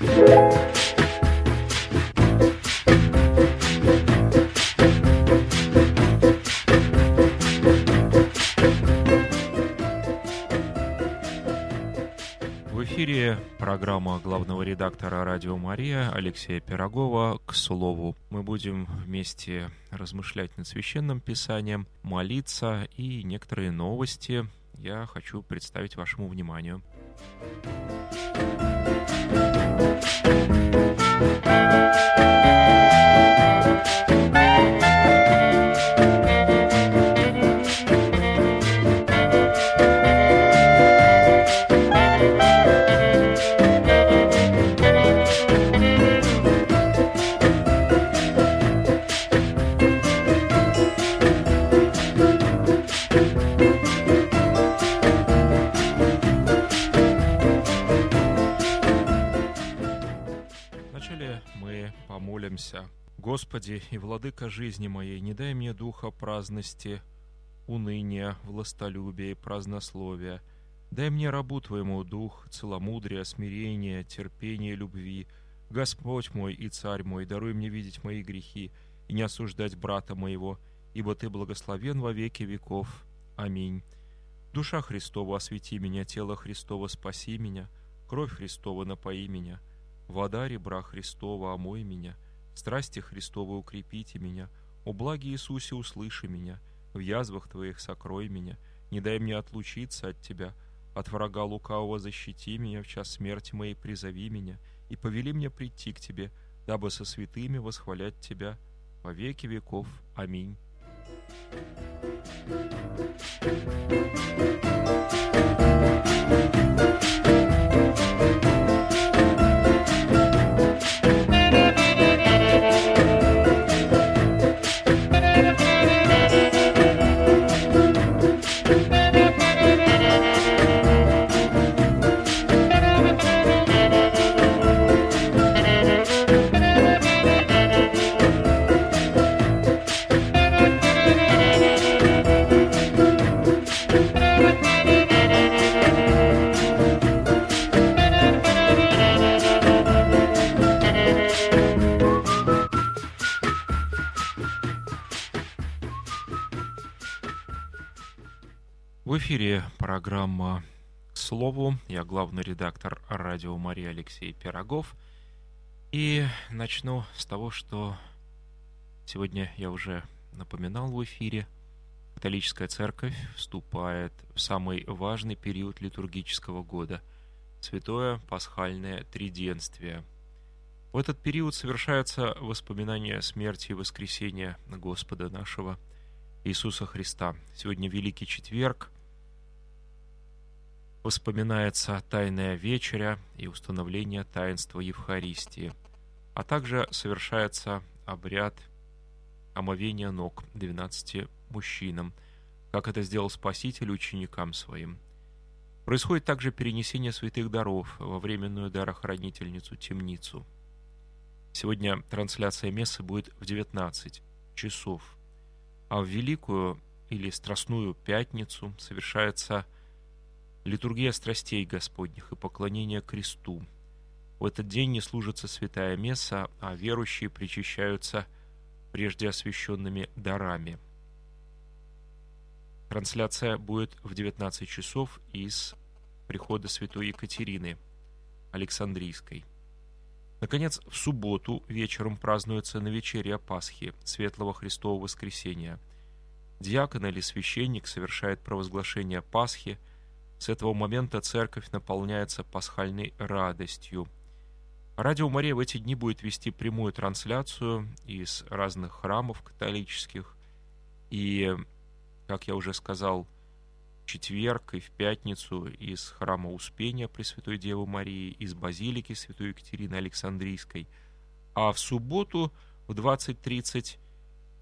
В эфире программа главного редактора «Радио Мария» Алексея Пирогова «К слову». Мы будем вместе размышлять над Священным Писанием, молиться и некоторые новости я хочу представить вашему вниманию. Вначале thank you. Помолимся. Господи и Владыка жизни моей, не дай мне духа праздности, уныния, властолюбия и празднословия. Дай мне рабу Твоему дух, целомудрия, смирения, терпения, любви. Господь мой и Царь мой, даруй мне видеть мои грехи и не осуждать брата моего, ибо Ты благословен во веки веков. Аминь. Душа Христова, освети меня, тело Христово, спаси меня, кровь Христова, напои меня, вода ребра Христова, омой меня, страсти Христовы, укрепите меня, о благе Иисусе, услыши меня, в язвах Твоих сокрой меня, не дай мне отлучиться от Тебя, от врага лукавого защити меня, в час смерти моей призови меня, и повели мне прийти к Тебе, дабы со святыми восхвалять Тебя во веки веков. Аминь. Программа «К слову». Я главный редактор радио Мария Алексей Пирогов. И начну с того, что сегодня я уже напоминал в эфире. Католическая церковь вступает в самый важный период литургического года – Святое Пасхальное Триденствие. В этот период совершаются воспоминания смерти и воскресения Господа нашего Иисуса Христа. Сегодня Великий Четверг – вспоминается Тайная Вечеря и установление таинства Евхаристии, а также совершается обряд омовения ног 12 мужчинам, как это сделал Спаситель ученикам своим. Происходит также перенесение святых даров во временную дарохранительницу темницу. Сегодня трансляция мессы будет в 19 часов, а в Великую или Страстную Пятницу совершается литургия страстей Господних и поклонение кресту. В этот день не служится святая месса, а верующие причащаются прежде освященными дарами. Трансляция будет в 19 часов из прихода святой Екатерины Александрийской. Наконец, в субботу вечером празднуется новечерие Пасхи, Светлого Христового Воскресения. Диакон или священник совершает провозглашение Пасхи – с этого момента церковь наполняется пасхальной радостью. Радио Мария в эти дни будет вести прямую трансляцию из разных храмов католических. И, как я уже сказал, в четверг и в пятницу из храма Успения Пресвятой Девы Марии, из базилики Святой Екатерины Александрийской, а в субботу в 20.30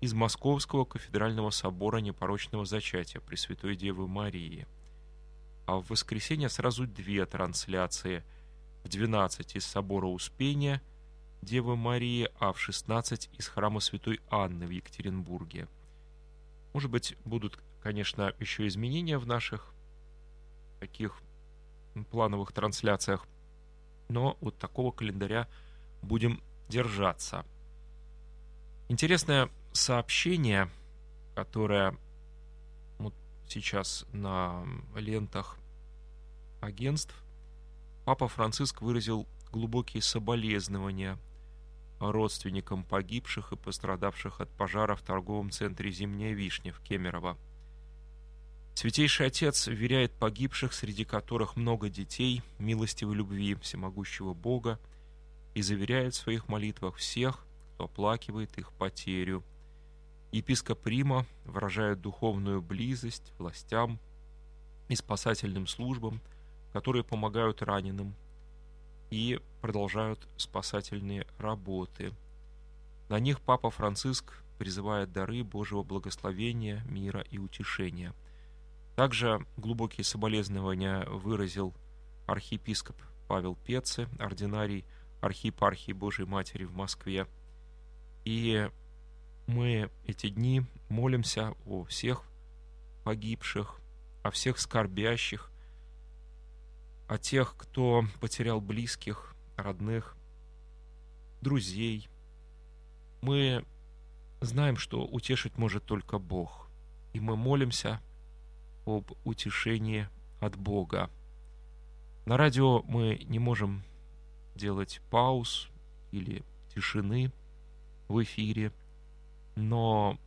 из Московского кафедрального собора непорочного зачатия Пресвятой Девы Марии – а в воскресенье сразу две трансляции. В 12 из собора Успения Девы Марии, а в 16 из храма Святой Анны в Екатеринбурге. Может быть, будут, конечно, еще изменения в наших таких плановых трансляциях. но вот такого календаря будем держаться. Интересное сообщение, которое сейчас на лентах агентств, Папа Франциск выразил глубокие соболезнования родственникам погибших и пострадавших от пожара в торговом центре «Зимняя вишня» в Кемерово. Святейший Отец веряет погибших, среди которых много детей, милостивой любви всемогущего Бога, и заверяет в своих молитвах всех, кто оплакивает их потерю. Епископ Рима выражает духовную близость властям и спасательным службам, которые помогают раненым и продолжают спасательные работы. На них Папа Франциск призывает дары Божьего благословения, мира и утешения. Также глубокие соболезнования выразил архиепископ Павел Пеце, ординарий архиепархии Божьей Матери в Москве. И мы эти дни молимся о всех погибших, о всех скорбящих, о тех, кто потерял близких, родных, друзей. Мы знаем, что утешить может только Бог, и мы молимся об утешении от Бога. На радио мы не можем делать пауз или тишины в эфире, но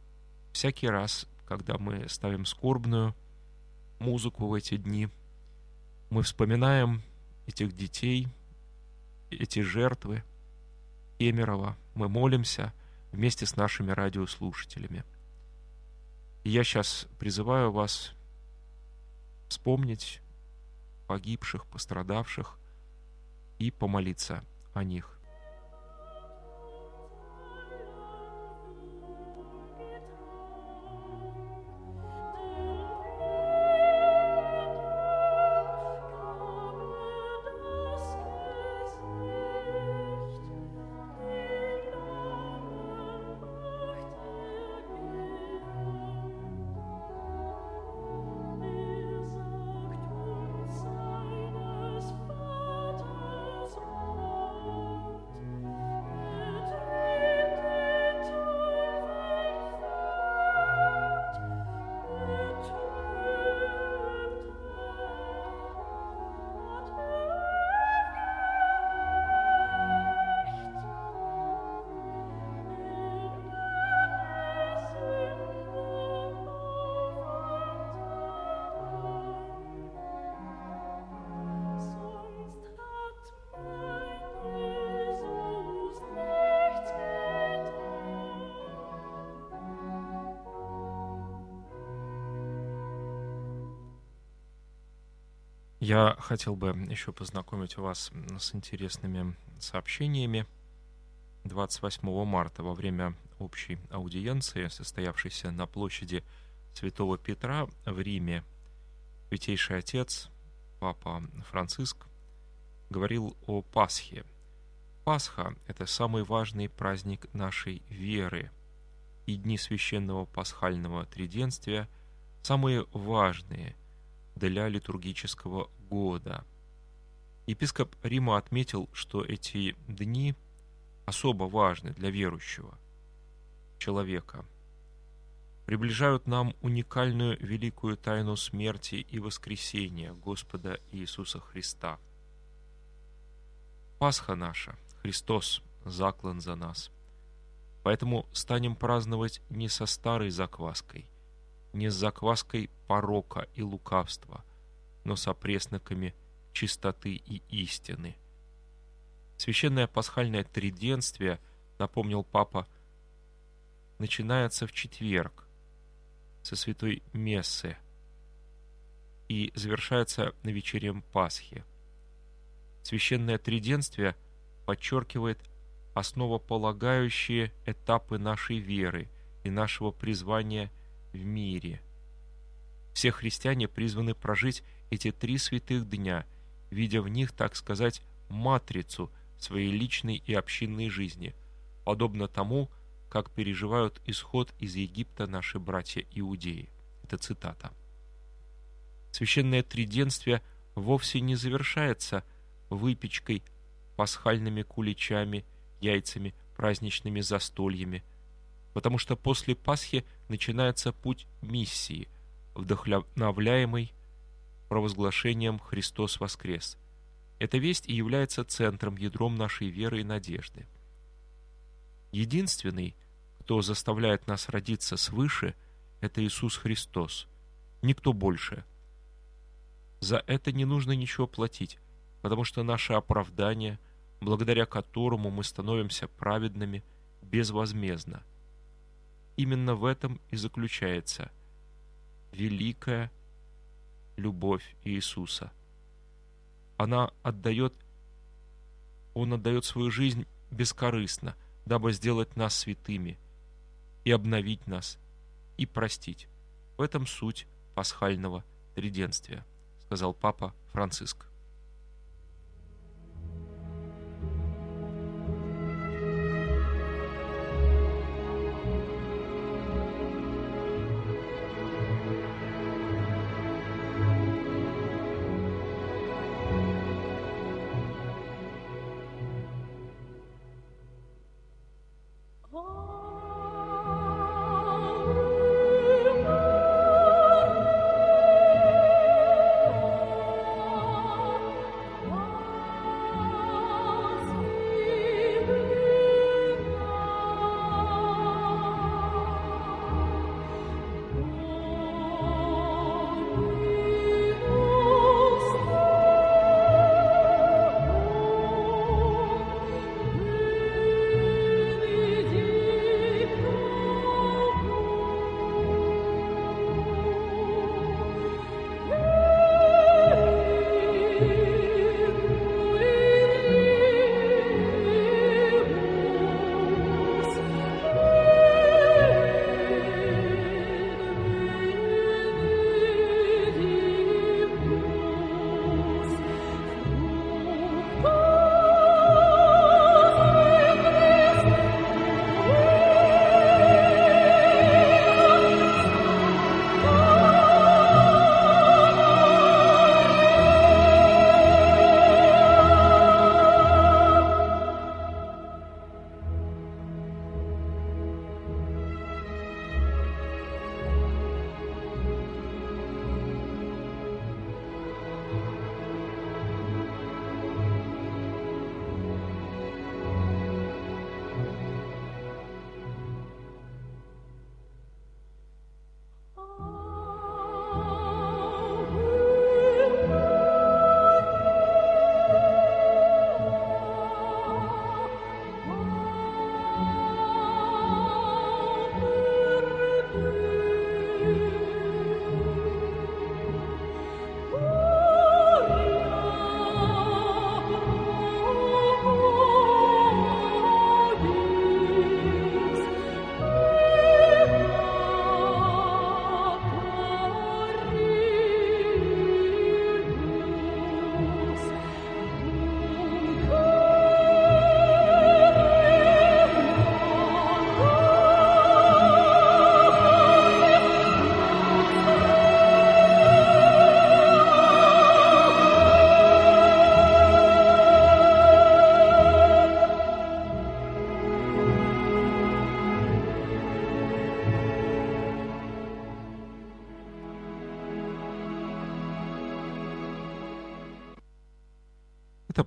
всякий раз, когда мы ставим скорбную музыку в эти дни – мы вспоминаем этих детей, эти жертвы Кемерова, мы молимся вместе с нашими радиослушателями. И я сейчас призываю вас вспомнить погибших, пострадавших и помолиться о них. Я хотел бы еще познакомить вас с интересными сообщениями. 28 марта во время общей аудиенции, состоявшейся на площади Святого Петра в Риме, Святейший Отец, Папа Франциск, говорил о Пасхе. Пасха – это самый важный праздник нашей веры, и дни священного пасхального триденствия самые важные – для литургического года. Епископ Рима отметил, что эти дни особо важны для верующего человека, приближают нам уникальную великую тайну смерти и воскресения Господа Иисуса Христа. Пасха наша, Христос заклан за нас. Поэтому станем праздновать не со старой закваской, не с закваской порока и лукавства, но с опресноками чистоты и истины. Священное пасхальное триденствие, напомнил папа, начинается в четверг со святой мессы и завершается на вечерем Пасхи. Священное триденствие подчеркивает основополагающие этапы нашей веры и нашего призвания – в мире. Все христиане призваны прожить эти три святых дня, видя в них, так сказать, матрицу своей личной и общинной жизни, подобно тому, как переживают исход из Египта наши братья-иудеи. Это цитата. Священное триденствие вовсе не завершается выпечкой пасхальными куличами, яйцами, праздничными застольями, потому что после Пасхи начинается путь миссии, вдохновляемый провозглашением «Христос воскрес». Эта весть и является центром, ядром нашей веры и надежды. Единственный, кто заставляет нас родиться свыше, это Иисус Христос. Никто больше. За это не нужно ничего платить, потому что наше оправдание, благодаря которому мы становимся праведными, безвозмездно. Именно в этом и заключается великая любовь Иисуса. Она отдает, Он отдает свою жизнь бескорыстно, дабы сделать нас святыми и обновить нас, и простить. В этом суть пасхального треденствия, сказал Папа Франциск.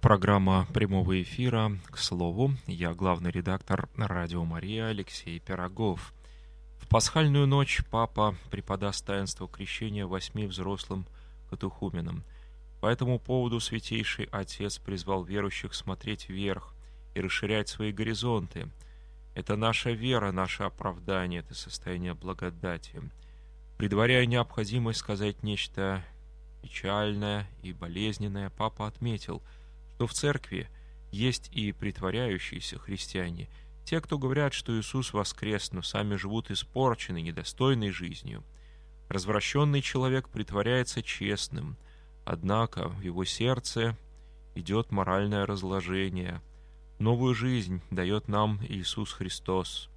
Программа прямого эфира. К слову, я главный редактор «Радио Мария» Алексей Пирогов. В пасхальную ночь папа преподаст таинство крещения восьми взрослым катехуменам. По этому поводу Святейший Отец призвал верующих смотреть вверх и расширять свои горизонты. Это наша вера, наше оправдание, это состояние благодати. Предваряя необходимость сказать нечто печальное и болезненное, папа отметил – что в церкви есть и притворяющиеся христиане, те, кто говорят, что Иисус воскрес, но сами живут испорченной, недостойной жизнью. Развращенный человек притворяется честным, однако в его сердце идет моральное разложение. Новую жизнь дает нам Иисус Христос.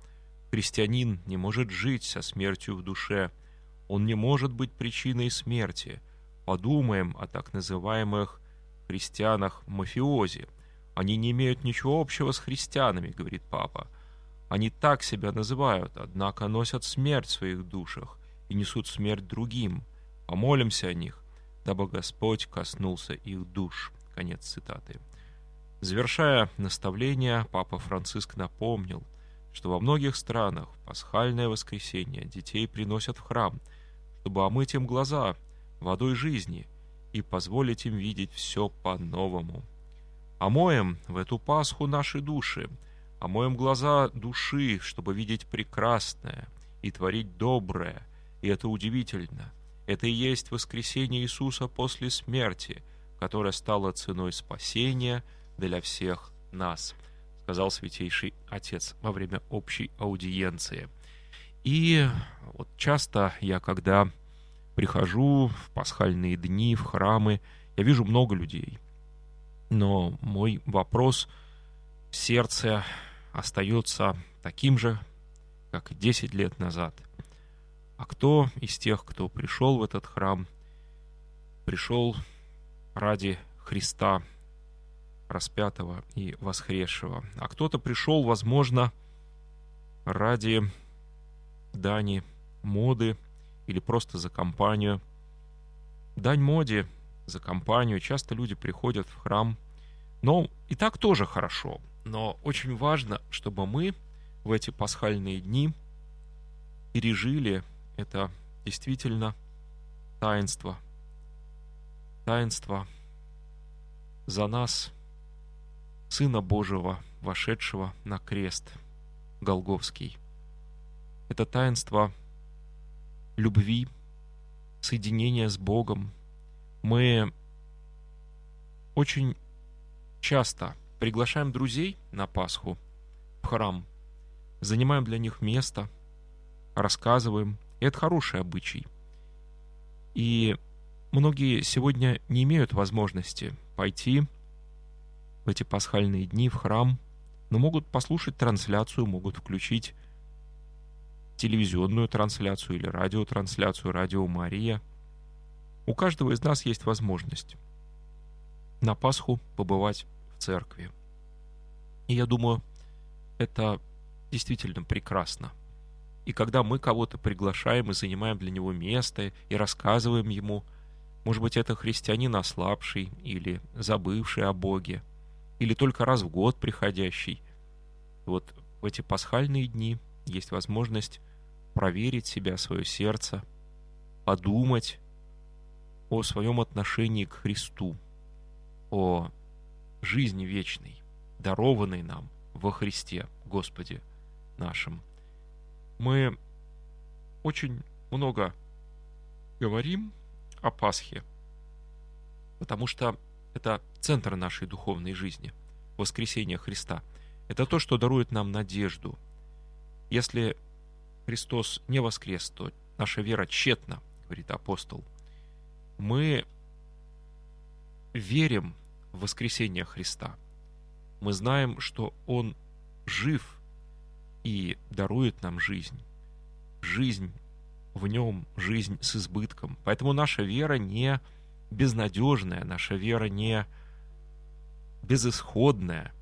Христианин не может жить со смертью в душе. Он не может быть причиной смерти. Подумаем о так называемых христианах-мафиози, Они не имеют ничего общего с христианами, говорит папа. Они так себя называют, однако носят смерть в своих душах и несут смерть другим. Помолимся о них, дабы Господь коснулся их душ. Конец цитаты. Завершая наставление, папа Франциск напомнил, что во многих странах в пасхальное воскресенье детей приносят в храм, чтобы омыть им глаза водой жизни и позволить им видеть все по-новому. Омоем в эту Пасху наши души, омоем глаза души, чтобы видеть прекрасное и творить доброе, и это удивительно. Это и есть воскресение Иисуса после смерти, которое стало ценой спасения – для всех нас, сказал Святейший Отец во время общей аудиенции. И вот часто я, когда прихожу в пасхальные дни, в храмы, я вижу много людей. Но мой вопрос в сердце остается таким же, как и 10 лет назад. А кто из тех, кто пришел в этот храм, пришел ради Христа, распятого и воскресшего. А кто-то пришел, возможно, ради дани моды или просто за компанию. Дань моде за компанию. Часто люди приходят в храм. Но и так тоже хорошо. Но очень важно, чтобы мы в эти пасхальные дни пережили это действительно таинство. Таинство за нас – Сына Божьего, вошедшего на крест Голговский. Это таинство любви, соединения с Богом. Мы очень часто приглашаем друзей на Пасху в храм, занимаем для них место, рассказываем. И это хороший обычай. И многие сегодня не имеют возможности пойти в эти пасхальные дни в храм, но могут послушать трансляцию, могут включить телевизионную трансляцию или радиотрансляцию «Радио Мария». У каждого из нас есть возможность на Пасху побывать в церкви. И я думаю, это действительно прекрасно. И когда мы кого-то приглашаем и занимаем для него место и рассказываем ему, может быть, это христианин ослабший или забывший о Боге – или только раз в год приходящий. Вот в эти пасхальные дни есть возможность проверить себя, свое сердце, подумать о своем отношении к Христу, о жизни вечной, дарованной нам во Христе, Господе нашим. Мы очень много говорим о Пасхе, потому что это центр нашей духовной жизни, воскресение Христа. Это то, что дарует нам надежду. Если Христос не воскрес, то наша вера тщетна, говорит апостол. Мы верим в воскресение Христа. Мы знаем, что Он жив и дарует нам жизнь. Жизнь в нем, жизнь с избытком. Поэтому наша вера не безнадежная, наша вера не безысходная,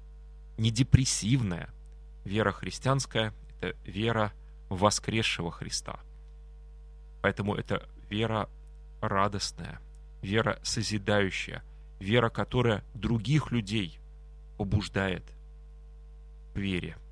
не депрессивная. Вера христианская – это вера воскресшего Христа. Поэтому это вера радостная, вера созидающая, вера, которая других людей побуждает к вере –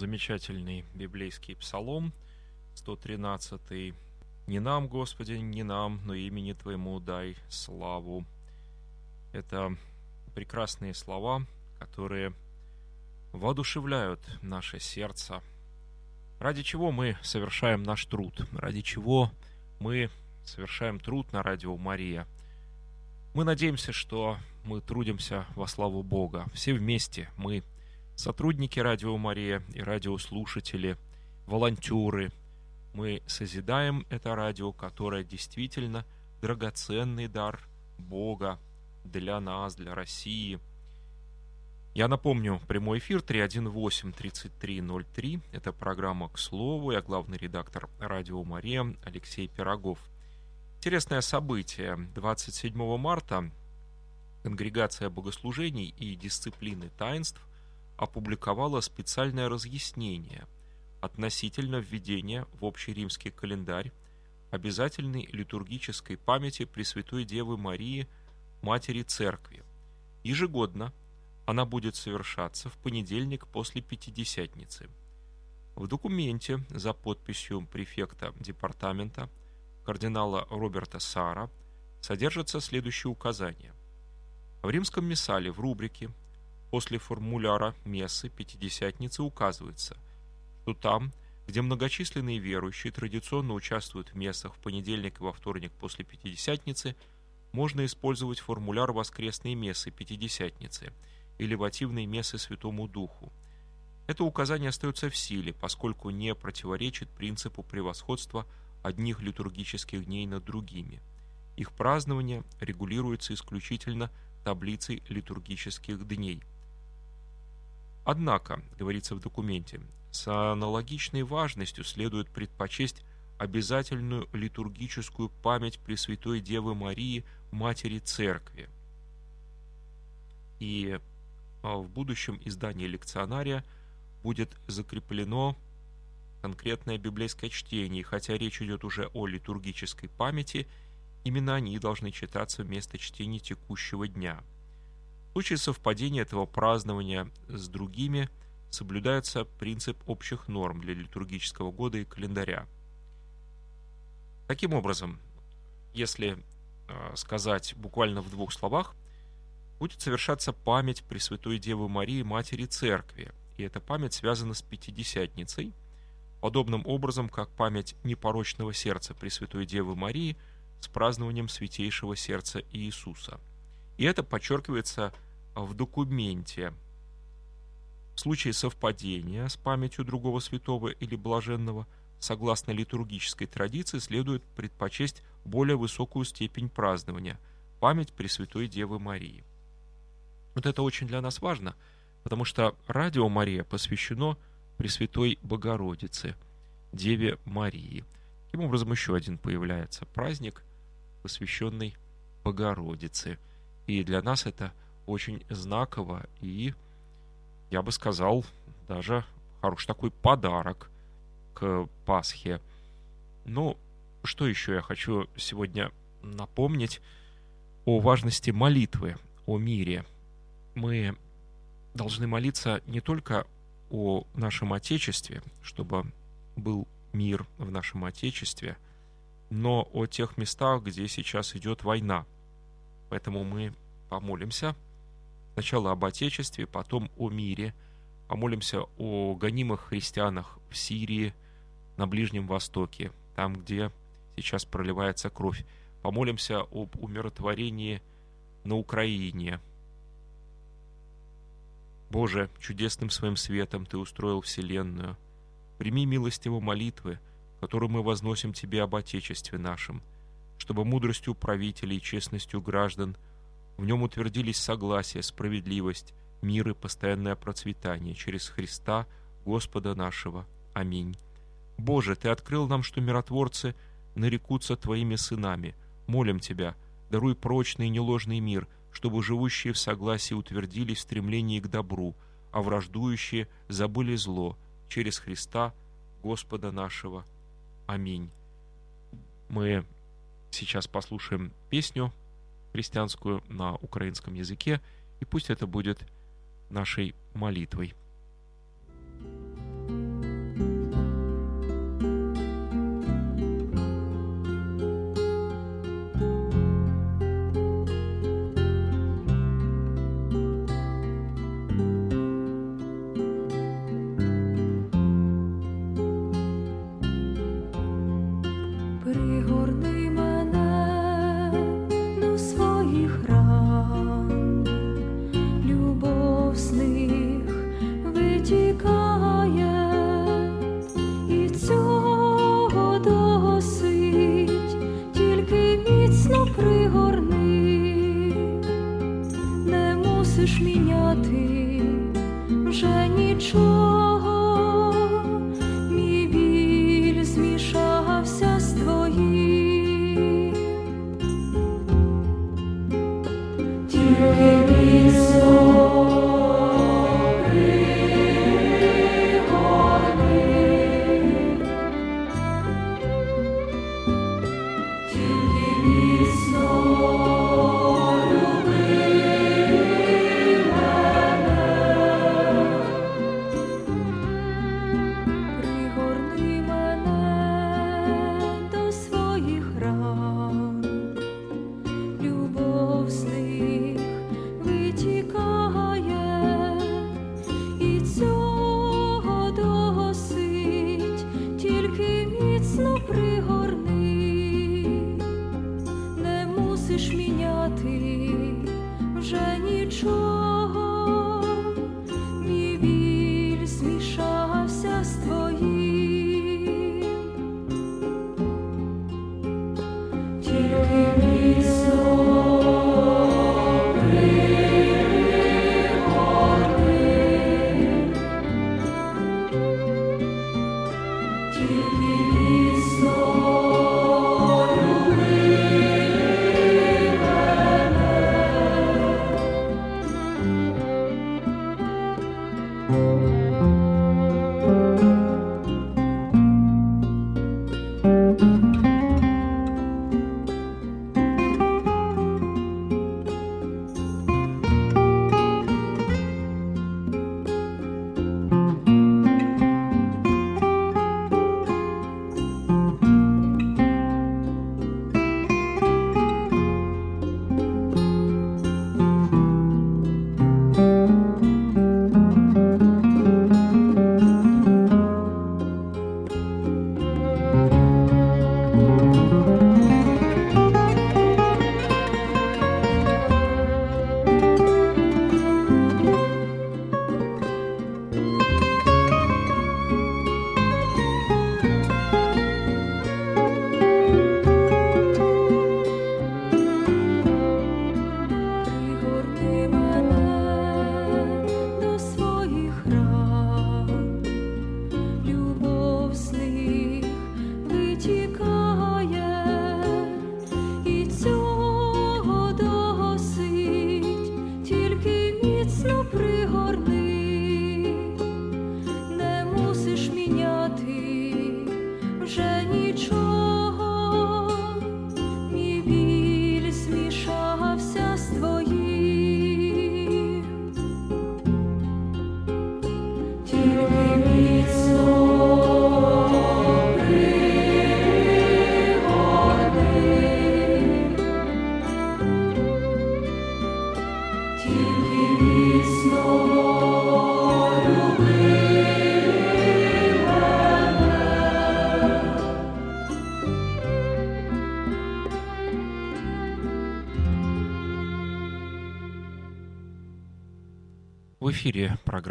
замечательный библейский псалом, 113 «Не нам, Господи, не нам, но имени Твоему дай славу». Это прекрасные слова, которые воодушевляют наше сердце. Ради чего мы совершаем наш труд? Ради чего мы совершаем труд на радио Мария? Мы надеемся, что мы трудимся во славу Бога. Все вместе мы сотрудники Радио Мария и радиослушатели, волонтеры. Мы созидаем это радио, которое действительно драгоценный дар Бога для нас, для России. Я напомню, прямой эфир 318-3303. Это программа «К слову». Я главный редактор «Радио Мария» Алексей Пирогов. Интересное событие. 27 марта Конгрегация богослужений и дисциплины таинств опубликовала специальное разъяснение относительно введения в общий римский календарь обязательной литургической памяти Пресвятой Девы Марии, Матери Церкви. Ежегодно она будет совершаться в понедельник после Пятидесятницы. В документе за подписью префекта департамента кардинала Роберта Сара содержатся следующие указания. В римском миссале в рубрике После формуляра мессы Пятидесятницы указывается, что там, где многочисленные верующие традиционно участвуют в мессах в понедельник и во вторник после Пятидесятницы, можно использовать формуляр воскресной мессы Пятидесятницы или вативной мессы Святому Духу. Это указание остается в силе, поскольку не противоречит принципу превосходства одних литургических дней над другими. их празднование регулируется исключительно таблицей литургических дней. Однако, говорится в документе, с аналогичной важностью следует предпочесть обязательную литургическую память Пресвятой Девы Марии, Матери Церкви. И а, в будущем издании лекционария будет закреплено конкретное библейское чтение, хотя речь идет уже о литургической памяти, именно они должны читаться вместо чтения текущего дня. В случае совпадения этого празднования с другими соблюдается принцип общих норм для литургического года и календаря. Таким образом, если э, сказать буквально в двух словах, будет совершаться память Пресвятой Девы Марии, Матери Церкви, и эта память связана с Пятидесятницей – подобным образом, как память непорочного сердца Пресвятой Девы Марии с празднованием Святейшего Сердца Иисуса. И это подчеркивается в документе. В случае совпадения с памятью другого святого или блаженного, согласно литургической традиции, следует предпочесть более высокую степень празднования – память Пресвятой Девы Марии. Вот это очень для нас важно, потому что Радио Мария посвящено – Пресвятой Богородице, Деве Марии. Таким образом, еще один появляется праздник, посвященный Богородице. И для нас это очень знаково и, я бы сказал, даже хороший такой подарок к Пасхе. Ну, что еще я хочу сегодня напомнить о важности молитвы, о мире. Мы должны молиться не только о нашем Отечестве, чтобы был мир в нашем Отечестве, но о тех местах, где сейчас идет война. Поэтому мы помолимся сначала об Отечестве, потом о мире, помолимся о гонимых христианах в Сирии, на Ближнем Востоке, там, где сейчас проливается кровь. Помолимся об умиротворении на Украине – Боже, чудесным своим светом Ты устроил вселенную. Прими милостиво молитвы, которые мы возносим Тебе об Отечестве нашем, чтобы мудростью правителей и честностью граждан в нем утвердились согласие, справедливость, мир и постоянное процветание через Христа, Господа нашего. Аминь. Боже, Ты открыл нам, что миротворцы нарекутся Твоими сынами. Молим Тебя, даруй прочный и неложный мир – чтобы живущие в согласии утвердились в стремлении к добру, а враждующие забыли зло через Христа Господа нашего. Аминь. Мы сейчас послушаем песню христианскую на украинском языке, и пусть это будет нашей молитвой.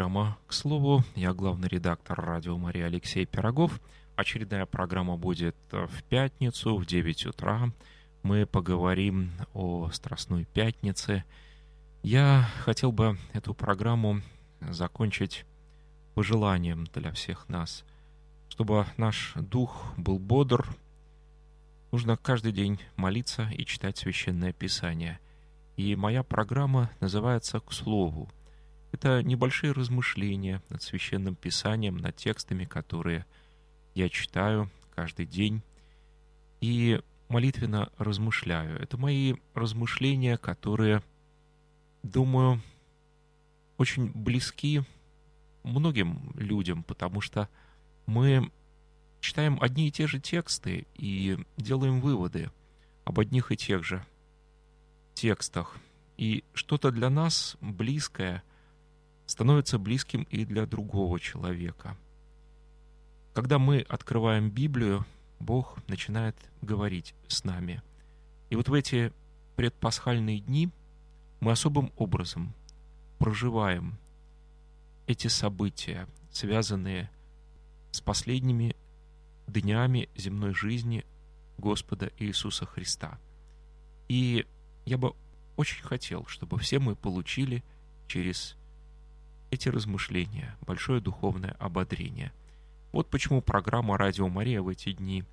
Программа «К слову». Я главный редактор радио Мария Алексей Пирогов. Очередная программа будет в пятницу в 9 утра. Мы поговорим о Страстной Пятнице. Я хотел бы эту программу закончить пожеланием для всех нас. Чтобы наш дух был бодр, нужно каждый день молиться и читать Священное Писание. И моя программа называется «К слову». Это небольшие размышления над священным писанием, над текстами, которые я читаю каждый день и молитвенно размышляю. Это мои размышления, которые, думаю, очень близки многим людям, потому что мы читаем одни и те же тексты и делаем выводы об одних и тех же текстах. И что-то для нас близкое – становится близким и для другого человека. Когда мы открываем Библию, Бог начинает говорить с нами. И вот в эти предпасхальные дни мы особым образом проживаем эти события, связанные с последними днями земной жизни Господа Иисуса Христа. И я бы очень хотел, чтобы все мы получили через эти размышления, большое духовное ободрение. Вот почему программа «Радио Мария» в эти дни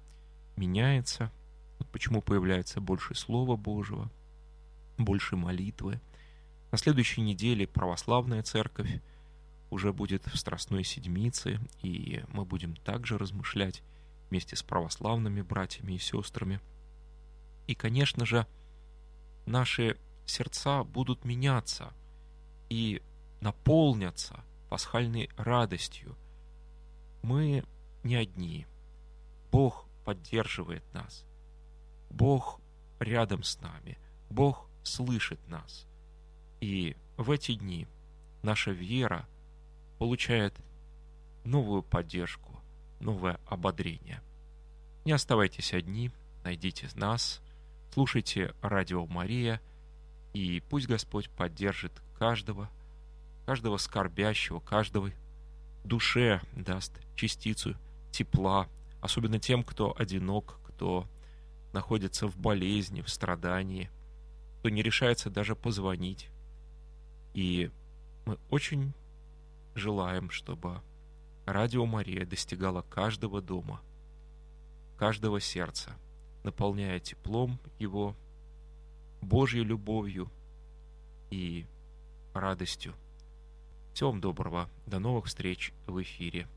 меняется, вот почему появляется больше Слова Божьего, больше молитвы. На следующей неделе православная церковь уже будет в Страстной Седмице, и мы будем также размышлять вместе с православными братьями и сестрами. И, конечно же, наши сердца будут меняться, и наполнятся пасхальной радостью. Мы не одни. Бог поддерживает нас. Бог рядом с нами. Бог слышит нас. И в эти дни наша вера получает новую поддержку, новое ободрение. Не оставайтесь одни, найдите нас, слушайте Радио Мария, и пусть Господь поддержит каждого, каждого скорбящего, каждого душе даст частицу тепла, особенно тем, кто одинок, кто находится в болезни, в страдании, кто не решается даже позвонить. И мы очень желаем, чтобы Радио Мария достигала каждого дома, каждого сердца, наполняя теплом его, Божьей любовью и радостью. Всего вам доброго. До новых встреч в эфире.